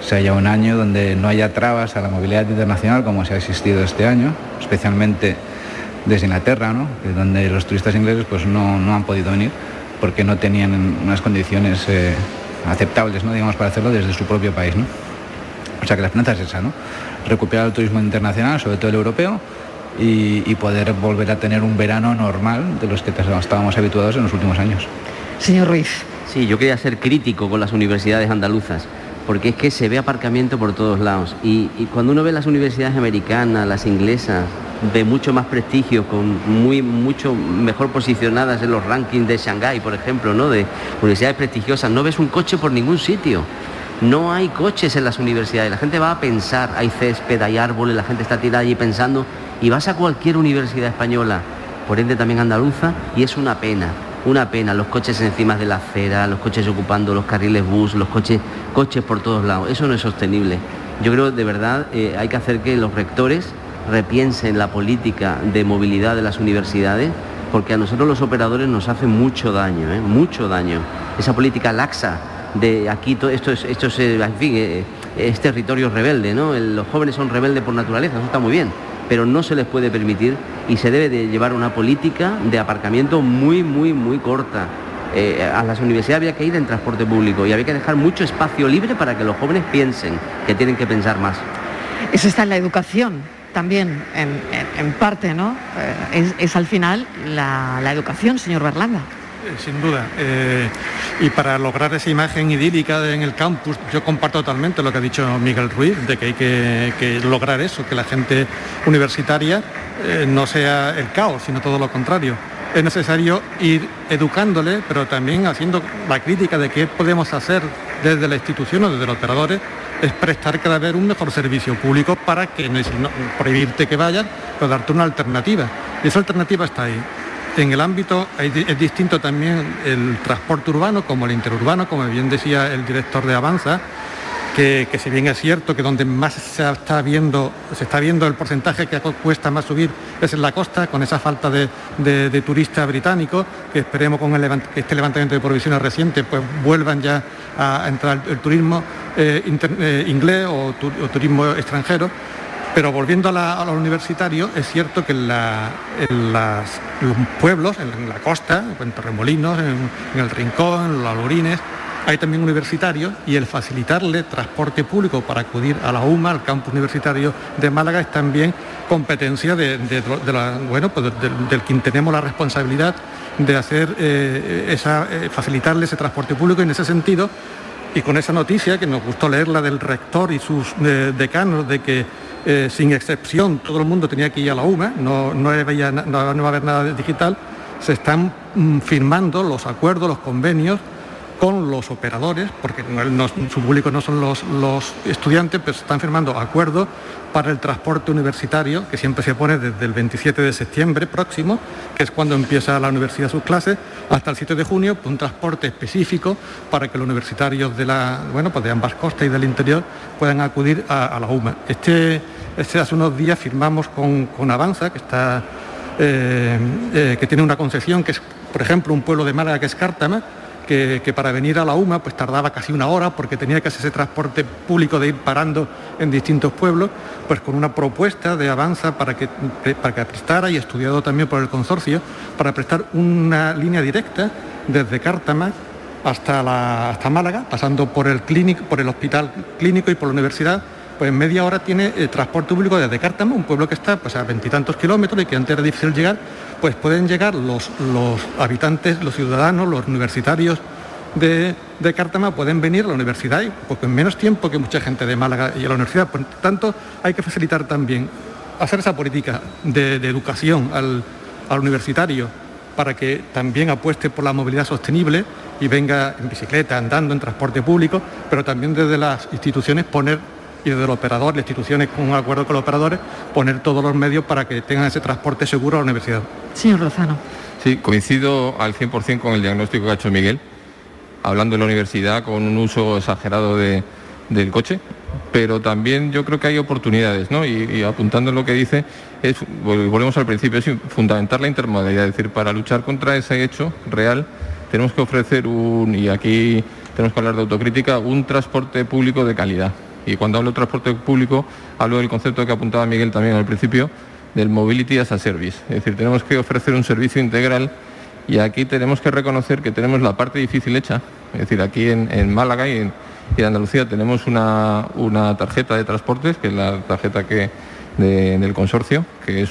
sea un año donde no haya trabas a la movilidad internacional como se ha existido este año, especialmente desde Inglaterra, ¿no? donde los turistas ingleses pues no, han podido venir porque no tenían unas condiciones eh, aceptables digamos, para hacerlo desde su propio país. O sea que la esperanza es esa, ¿no? recuperar el turismo internacional, sobre todo el europeo, y, poder volver a tener un verano normal de los que estábamos habituados en los últimos años. Señor Ruiz. Sí, yo quería ser crítico con las universidades andaluzas porque es que se ve aparcamiento por todos lados. Y, cuando uno ve las universidades americanas, las inglesas, de mucho más prestigio, con muy mucho mejor posicionadas en los rankings de Shanghái, por ejemplo, ¿no? de universidades prestigiosas, no ves un coche por ningún sitio. No hay coches en las universidades, la gente va a pensar, hay césped, hay árboles, la gente está tirada allí pensando, y vas a cualquier universidad española, por ende también andaluza, y es una pena, una pena, los coches encima de la acera, los coches ocupando los carriles bus, los coches, coches por todos lados, eso no es sostenible. Yo creo de verdad eh, hay que hacer que los rectores repiensen la política de movilidad de las universidades, porque a nosotros los operadores nos hace mucho daño, ¿eh? mucho daño. Esa política laxa de aquí, todo esto es, esto es, en fin, eh, es territorio rebelde, ¿no? los jóvenes son rebeldes por naturaleza, eso está muy bien, pero no se les puede permitir y se debe de llevar una política de aparcamiento muy, muy, muy corta. Eh, a las universidades había que ir en transporte público y había que dejar mucho espacio libre para que los jóvenes piensen que tienen que pensar más. Eso está en la educación también, en, parte, ¿no? Eh, es, al final la, la educación, señor Berlanga. Eh, sin duda. Eh, y para lograr esa imagen idílica en el campus, yo comparto totalmente lo que ha dicho Miguel Ruiz, de que hay que, lograr eso, que la gente universitaria eh, no sea el caos, sino todo lo contrario. Es necesario ir educándole, pero también haciendo la crítica de qué podemos hacer desde la institución o desde los operadores, es prestar cada vez un mejor servicio público para que, no, prohibirte que vayas, pero darte una alternativa. Y esa alternativa está ahí. En el ámbito es distinto también el transporte urbano como el interurbano, como bien decía el director de Avanza, que, si bien es cierto que donde más se está viendo, se está viendo el porcentaje que cuesta más subir es en la costa, con esa falta de, turistas británicos, que esperemos con este levantamiento de provisiones recientes, pues vuelvan ya a entrar el turismo eh, eh, inglés o turismo extranjero pero volviendo a, lo universitario, es cierto que en, los pueblos, en, la costa, en Torremolinos, en, el Rincón, en los Alorines, hay también universitarios y el facilitarle transporte público para acudir a la UMA, al campus universitario de Málaga, es también competencia de, bueno, pues del quien tenemos la responsabilidad de hacer eh, esa, eh, facilitarle ese transporte público en ese sentido. Y con esa noticia que nos gustó leerla del rector y sus eh, decanos de que eh, sin excepción, todo el mundo tenía que ir a la UMA, no, no, va a haber nada digital, se están mm, firmando los acuerdos, los convenios con los operadores, porque su público no son los, estudiantes, pero se están firmando acuerdos para el transporte universitario, que siempre se pone desde el 27 de septiembre próximo, que es cuando empieza la universidad sus clases, hasta el 7 de junio, un transporte específico para que los universitarios de, la, bueno, pues de ambas costas y del interior puedan acudir a, la UMA. Este, este, hace unos días firmamos con, Avanza, que, está, eh, eh, que tiene una concesión, que es, por ejemplo, un pueblo de Málaga que es Cártama, que, para venir a la UMA pues tardaba casi una hora porque tenía que hacer ese transporte público de ir parando en distintos pueblos, pues con una propuesta de avanza para que, para que prestara y estudiado también por el consorcio, para prestar una línea directa desde Cártama hasta, la, hasta Málaga, pasando por el, clínico, por el hospital clínico y por la universidad, pues en media hora tiene eh, transporte público desde Cártama, un pueblo que está pues, a veintitantos kilómetros y que antes era difícil llegar, pues pueden llegar los, los habitantes, los ciudadanos, los universitarios de, de, Cártama pueden venir a la universidad y en menos tiempo que mucha gente de Málaga y a la universidad. Por tanto, hay que facilitar también hacer esa política de, educación al, al, universitario para que también apueste por la movilidad sostenible y venga en bicicleta, andando, en transporte público, pero también desde las instituciones poner y desde el operador, las instituciones con un acuerdo con los operadores, poner todos los medios para que tengan ese transporte seguro a la universidad. Señor Lozano. Sí, coincido al 100% con el diagnóstico que ha hecho Miguel, hablando de la universidad con un uso exagerado de, del coche, pero también yo creo que hay oportunidades, ¿no? Y, apuntando en lo que dice, es, volvemos al principio, es fundamental la intermodalidad, es decir, para luchar contra ese hecho real tenemos que ofrecer un, y aquí tenemos que hablar de autocrítica, un transporte público de calidad. Y cuando hablo de transporte público, hablo del concepto que apuntaba Miguel también al principio, del mobility as a service. Es decir, tenemos que ofrecer un servicio integral y aquí tenemos que reconocer que tenemos la parte difícil hecha. Es decir, aquí en, Málaga y en, Andalucía tenemos una, tarjeta de transportes, que es la tarjeta que, del consorcio, que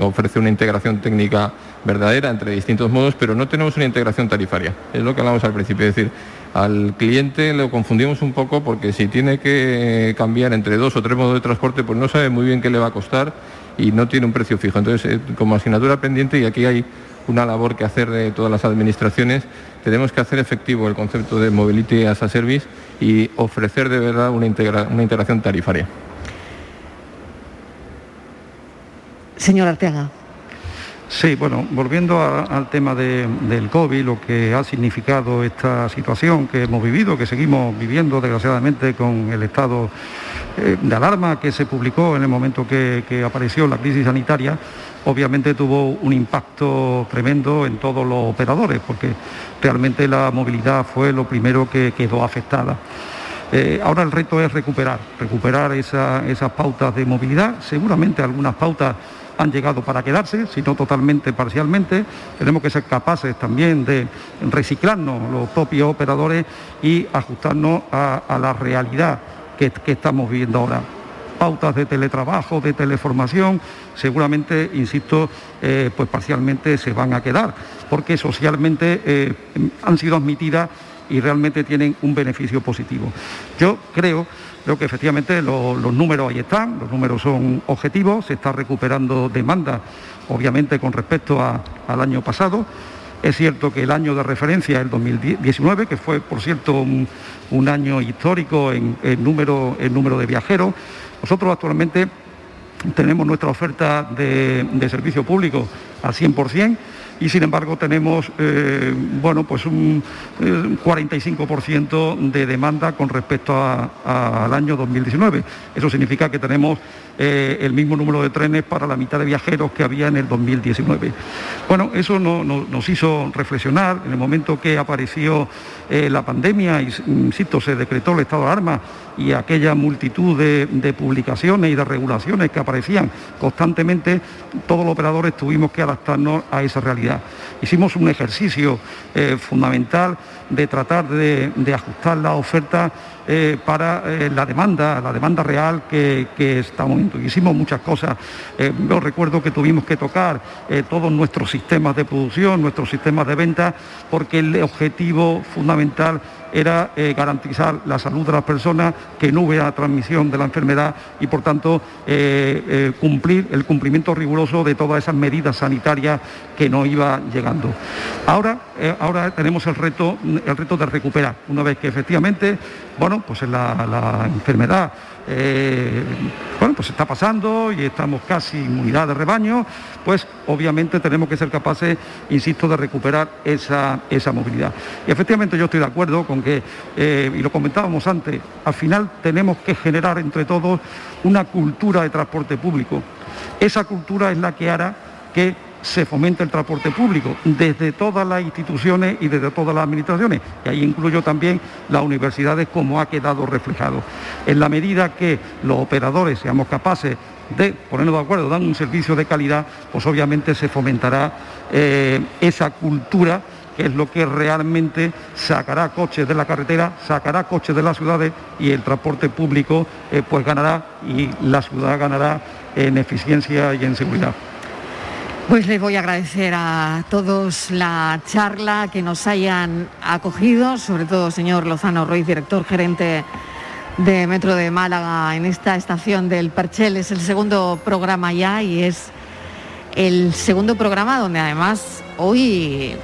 ofrece una integración técnica verdadera entre distintos modos, pero no tenemos una integración tarifaria. Es lo que hablamos al principio, es decir, al cliente lo confundimos un poco porque si tiene que cambiar entre dos o tres modos de transporte, pues no sabe muy bien qué le va a costar y no tiene un precio fijo. Entonces, eh, como asignatura pendiente, y aquí hay una labor que hacer de todas las administraciones, tenemos que hacer efectivo el concepto de Mobility as a Service y ofrecer de verdad una, una integración tarifaria. Señor Arteaga. Sí, bueno, volviendo al tema del COVID, lo que ha significado esta situación que hemos vivido, que seguimos viviendo desgraciadamente con el estado eh, de alarma que se publicó en el momento que, apareció la crisis sanitaria, obviamente tuvo un impacto tremendo en todos los operadores, porque realmente la movilidad fue lo primero que quedó afectada. Eh, ahora el reto es recuperar, recuperar esas pautas de movilidad, seguramente algunas pautas han llegado para quedarse, si no totalmente, parcialmente. Tenemos que ser capaces también de reciclarnos los propios operadores y ajustarnos a, la realidad que, estamos viviendo ahora pautas de teletrabajo, de teleformación, seguramente, insisto, eh, pues parcialmente se van a quedar, porque socialmente eh, han sido admitidas y realmente tienen un beneficio positivo. Yo creo Creo que efectivamente los, números ahí están, los números son objetivos, se está recuperando demanda, obviamente con respecto al año pasado. Es cierto que el año de referencia es el 2019, que fue, por cierto, un, año histórico en, número, número de viajeros. Nosotros actualmente tenemos nuestra oferta de, de servicio público al 100% y sin embargo tenemos eh, bueno, pues un 45% eh, de demanda con respecto al año 2019. Eso significa que tenemos eh, el mismo número de trenes para la mitad de viajeros que había en el 2019. Bueno, eso nos hizo reflexionar en el momento que apareció la pandemia, y, insisto, se decretó el estado de alarma y aquella multitud de, publicaciones y de regulaciones que aparecían constantemente, todos los operadores tuvimos que adaptarnos a esa realidad. Hicimos un ejercicio eh, fundamental de tratar de, ajustar la oferta eh, para eh, la demanda, la demanda real que, estamos viendo. Hicimos muchas cosas. yo recuerdo que tuvimos que tocar todos nuestros sistemas de producción, nuestros sistemas de venta, porque el objetivo fundamental era eh, garantizar la salud de las personas, que no hubiera transmisión de la enfermedad y por tanto eh, eh, cumplir el cumplimiento riguroso de todas esas medidas sanitarias que nos iba llegando. Ahora, ahora tenemos el reto, el reto de recuperar, una vez que efectivamente, bueno, pues la enfermedad eh, bueno, pues está pasando y estamos casi inmunidad de rebaño, pues obviamente tenemos que ser capaces, insisto, de recuperar esa, esa movilidad. Y efectivamente yo estoy de acuerdo con que, eh, y lo comentábamos antes, al final tenemos que generar entre todos una cultura de transporte público. Esa cultura es la que hará que se fomente el transporte público desde todas las instituciones y desde todas las administraciones, y ahí incluyo también las universidades como ha quedado reflejado. En la medida que los operadores seamos capaces de ponernos de acuerdo, dando un servicio de calidad, pues obviamente se fomentará eh, esa cultura que es lo que realmente sacará coches de la carretera, sacará coches de las ciudades y el transporte público eh, pues ganará y la ciudad ganará en eficiencia y en seguridad. Pues les voy a agradecer a todos la charla que nos hayan acogido, sobre todo señor Lozano Ruiz, director gerente de Metro de Málaga en esta estación del Perchel. Es el segundo programa ya y es el segundo programa donde además hoy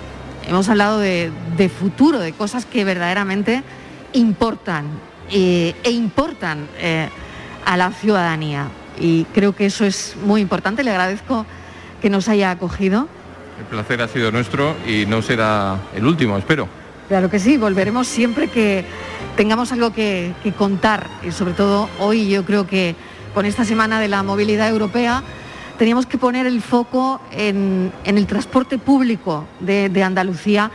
hemos hablado de, futuro, de cosas que verdaderamente importan eh, e importan eh, a la ciudadanía. Y creo que eso es muy importante. Le agradezco que nos haya acogido. El placer ha sido nuestro y no será el último, espero. Claro que sí, volveremos siempre que, tengamos algo que, contar y sobre todo hoy yo creo que con esta semana de la movilidad europea teníamos que poner el foco en, el transporte público de, Andalucía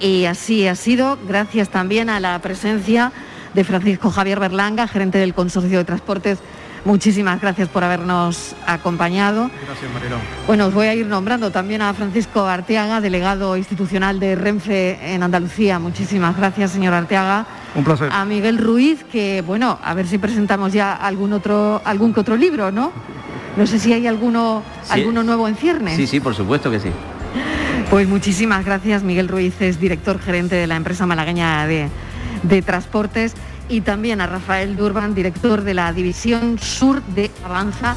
y así ha sido gracias también a la presencia de Francisco Javier Berlanga, gerente del Consorcio de Transportes. Muchísimas gracias por habernos acompañado. Gracias, Marilón. Bueno, os voy a ir nombrando también a Francisco Arteaga, delegado institucional de Renfe en Andalucía. Muchísimas gracias, señor Arteaga. Un placer. A Miguel Ruiz, que bueno, a ver si presentamos ya algún otro, algún que otro libro, ¿no? No sé si hay alguno, alguno nuevo en ciernes. Sí, sí, por supuesto que sí. Pues muchísimas gracias. Miguel Ruiz es director gerente de la empresa malagueña de, de transportes y también a Rafael Durban, director de la división sur de Avanza.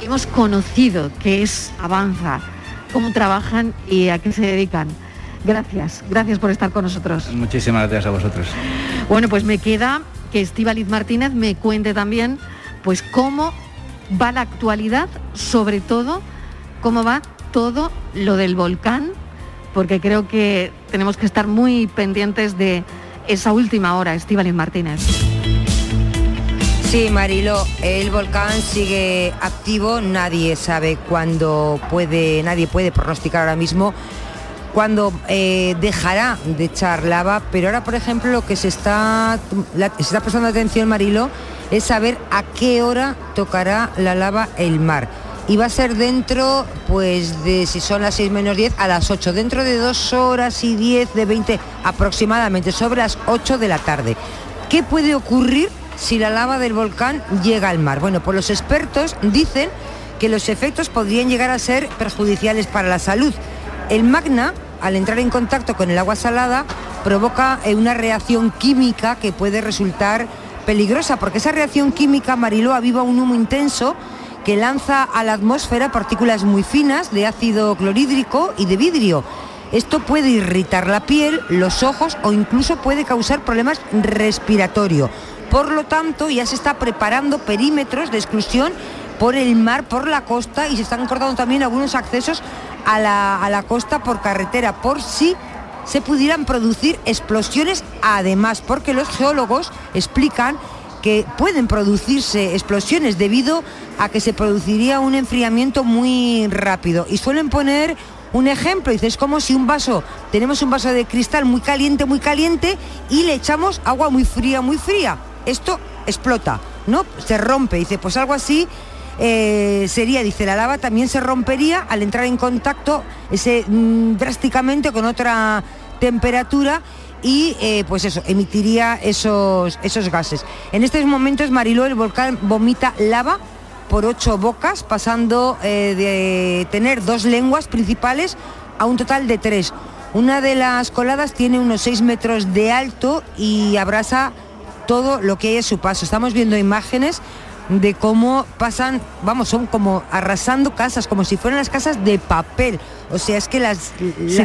Hemos conocido qué es Avanza, cómo trabajan y a qué se dedican. Gracias, gracias por estar con nosotros. Muchísimas gracias a vosotros. Bueno, pues me queda que Estíbaliz Martínez me cuente también pues cómo va la actualidad, sobre todo cómo va todo lo del volcán, porque creo que tenemos que estar muy pendientes de esa última hora, Estíbaliz Martínez. Sí, Marilo, el volcán sigue activo, nadie sabe cuándo puede, nadie puede pronosticar ahora mismo cuando eh, dejará de echar lava, pero ahora, por ejemplo, lo que se está, se está prestando atención, Marilo, es saber a qué hora tocará la lava el mar. Y va a ser dentro, pues, de si son las 6 menos 10, a las 8, dentro de 2 horas y 10, de 20 aproximadamente, sobre las 8 de la tarde. ¿Qué puede ocurrir si la lava del volcán llega al mar? Bueno, pues los expertos dicen que los efectos podrían llegar a ser perjudiciales para la salud. El magna al entrar en contacto con el agua salada, provoca eh, una reacción química que puede resultar peligrosa, porque esa reacción química, Mariló, aviva un humo intenso que lanza a la atmósfera partículas muy finas de ácido clorhídrico y de vidrio. Esto puede irritar la piel, los ojos o incluso puede causar problemas respiratorios. Por lo tanto, ya se está preparando perímetros de exclusión por el mar, por la costa y se están cortando también algunos accesos a la, costa por carretera, por si se pudieran producir explosiones además, porque los geólogos explican que pueden producirse explosiones debido a que se produciría un enfriamiento muy rápido. Y suelen poner un ejemplo, dice, es como si un vaso, tenemos un vaso de cristal muy caliente, muy caliente, y le echamos agua muy fría, muy fría. Esto explota, ¿no? Se rompe. Dice, pues algo así eh, sería, dice, la lava también se rompería al entrar en contacto ese, mm, drásticamente con otra temperatura y eh, pues eso, emitiría esos, esos gases. En estos momentos, Mariló, el volcán vomita lava por ocho bocas, pasando eh, de tener dos lenguas principales a un total de tres. Una de las coladas tiene unos seis metros de alto y abraza todo lo que hay su paso. Estamos viendo imágenes de cómo pasan, vamos, son como arrasando casas, como si fueran las casas de papel. O sea, es que las,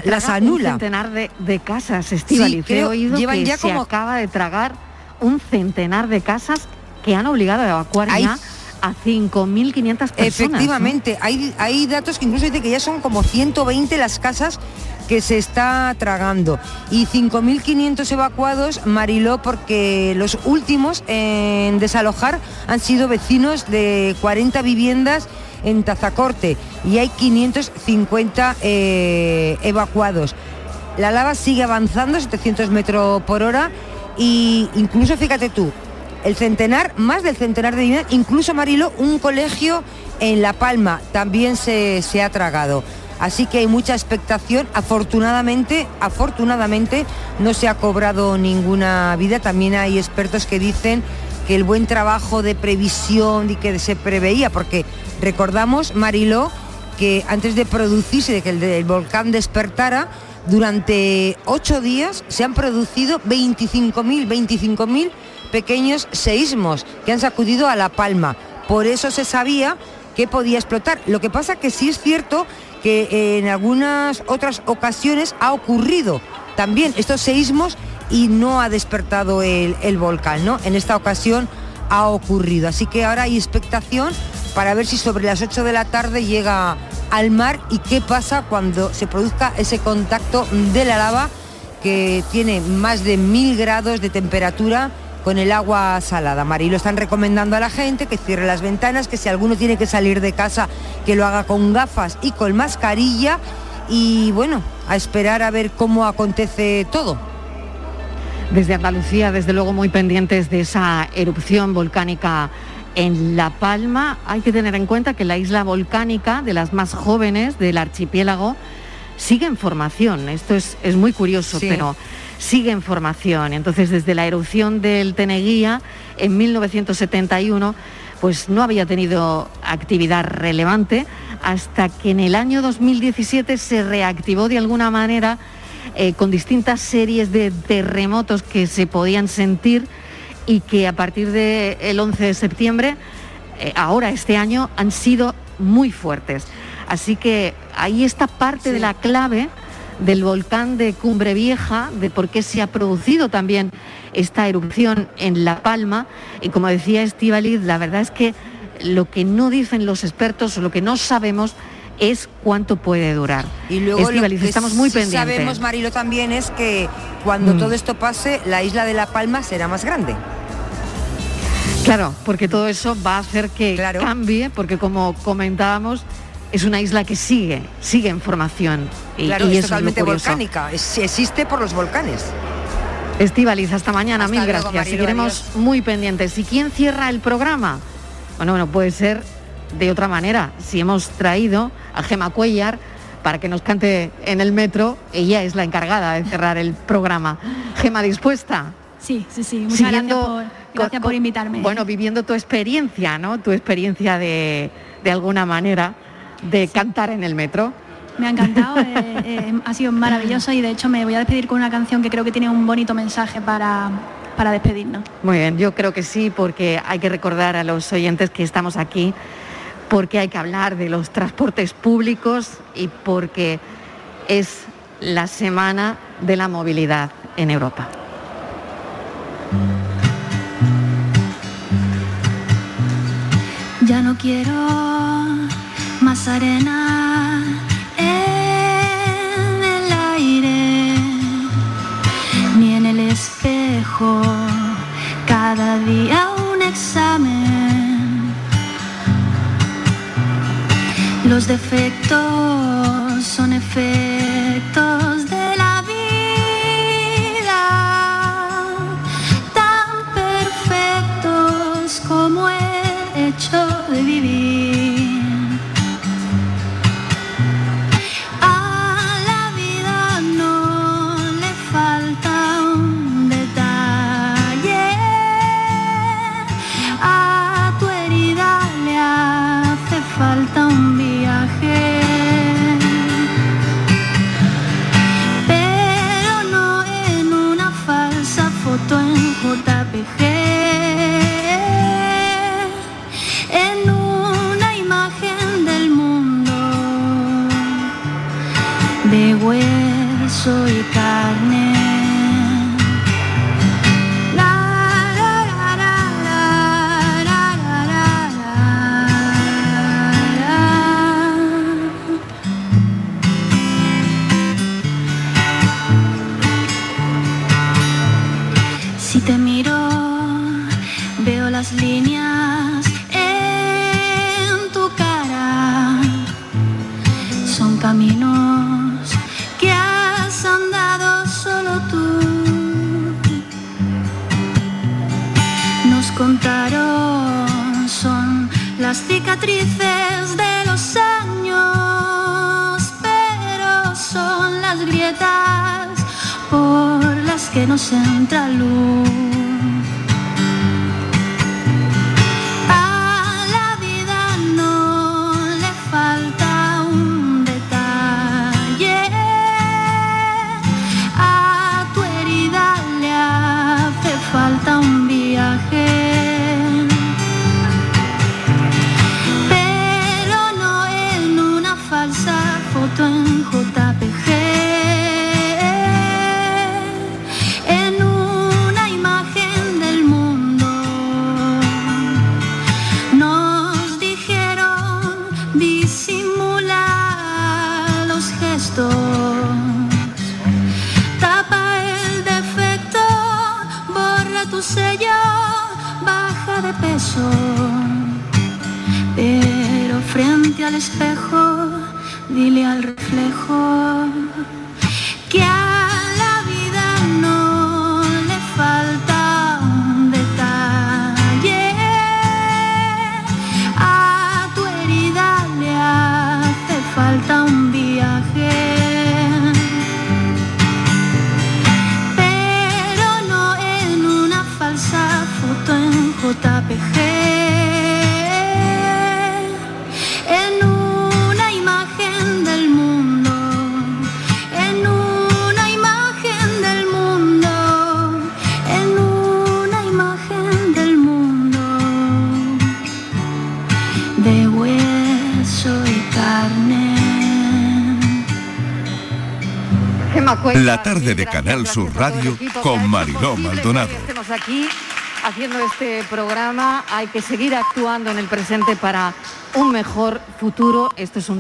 las anula. Un centenar de, casas, Estivali. Sí, he oído llevan que ya se como... acaba de tragar un centenar de casas que han obligado a evacuar ya a 5.500 personas. Efectivamente, hay, hay datos que incluso dicen que ya son como 120 las casas que se está tragando. Y 5.500 evacuados, Mariló, porque los últimos en desalojar han sido vecinos de 40 viviendas en Tazacorte y hay 550 eh, evacuados. La lava sigue avanzando, 700 metros por hora, y incluso fíjate tú, el centenar, más del centenar de viviendas, incluso Marilo, un colegio en La Palma también se, se ha tragado. Así que hay mucha expectación. Afortunadamente, afortunadamente no se ha cobrado ninguna vida. También hay expertos que dicen que el buen trabajo de previsión y que se preveía, porque recordamos, Mariló, que antes de producirse, de que el, volcán despertara, durante ocho días se han producido 25.000, 25.000 pequeños seísmos que han sacudido a La Palma. Por eso se sabía que podía explotar. Lo que pasa que sí es cierto que en algunas otras ocasiones ha ocurrido también estos seísmos y no ha despertado el, volcán, ¿no? En esta ocasión ha ocurrido. Así que ahora hay expectación para ver si sobre las 8 de la tarde llega al mar y qué pasa cuando se produzca ese contacto de la lava que tiene más de mil grados de temperatura con el agua salada. Marilo están recomendando a la gente que cierre las ventanas, que si alguno tiene que salir de casa, que lo haga con gafas y con mascarilla. Y bueno, a esperar a ver cómo acontece todo. Desde Andalucía, desde luego muy pendientes de esa erupción volcánica en La Palma. Hay que tener en cuenta que la isla volcánica, de las más jóvenes del archipiélago, sigue en formación. Esto es, es muy curioso, Sí. pero sigue en formación. Entonces, desde la erupción del Teneguía en 1971, pues no había tenido actividad relevante hasta que en el año 2017 se reactivó de alguna manera eh, con distintas series de terremotos que se podían sentir y que a partir del 11 de septiembre, eh, ahora este año, han sido muy fuertes. Así que ahí está parte de la clave del volcán de Cumbre Vieja, de por qué se ha producido también esta erupción en La Palma. Y como decía Estivaliz, la verdad es que lo que no dicen los expertos o lo que no sabemos es cuánto puede durar. Y luego lo Estíbaliz, que estamos muy sí pendientes. sabemos, Marilo, también es que cuando Mm. todo esto pase, la isla de La Palma será más grande. Claro, porque todo eso va a hacer que cambie, porque como comentábamos, es una isla que sigue, sigue en formación. Y, claro, y es totalmente volcánica, es- existe por los volcanes. Estíbaliz, hasta mañana, Hasta mil luego, gracias. Seguiremos muy pendientes. ¿Y quién cierra el programa? Bueno, bueno, puede ser de otra manera. Si hemos traído a Gema Cuellar para que nos cante en el metro, ella es la encargada de cerrar el programa. Gema, ¿dispuesta? Sí, sí, sí. Muchas Siguiendo gracias, por, gracias por invitarme. Bueno, viviendo tu experiencia, ¿no? Tu experiencia de, de alguna manera de cantar en el metro. Me ha encantado, eh, eh, ha sido maravilloso y de hecho me voy a despedir con una canción que creo que tiene un bonito mensaje para, para despedirnos. Muy bien, yo creo que sí, porque hay que recordar a los oyentes que estamos aquí, porque hay que hablar de los transportes públicos y porque es la semana de la movilidad en Europa. Ya no quiero más arena en el aire, ni en el espejo, cada día un examen. Los defectos La tarde de Canal Sur Radio con Mariló Maldonado. Estemos aquí haciendo este programa. Hay que seguir actuando en el presente para un mejor futuro. Esto es un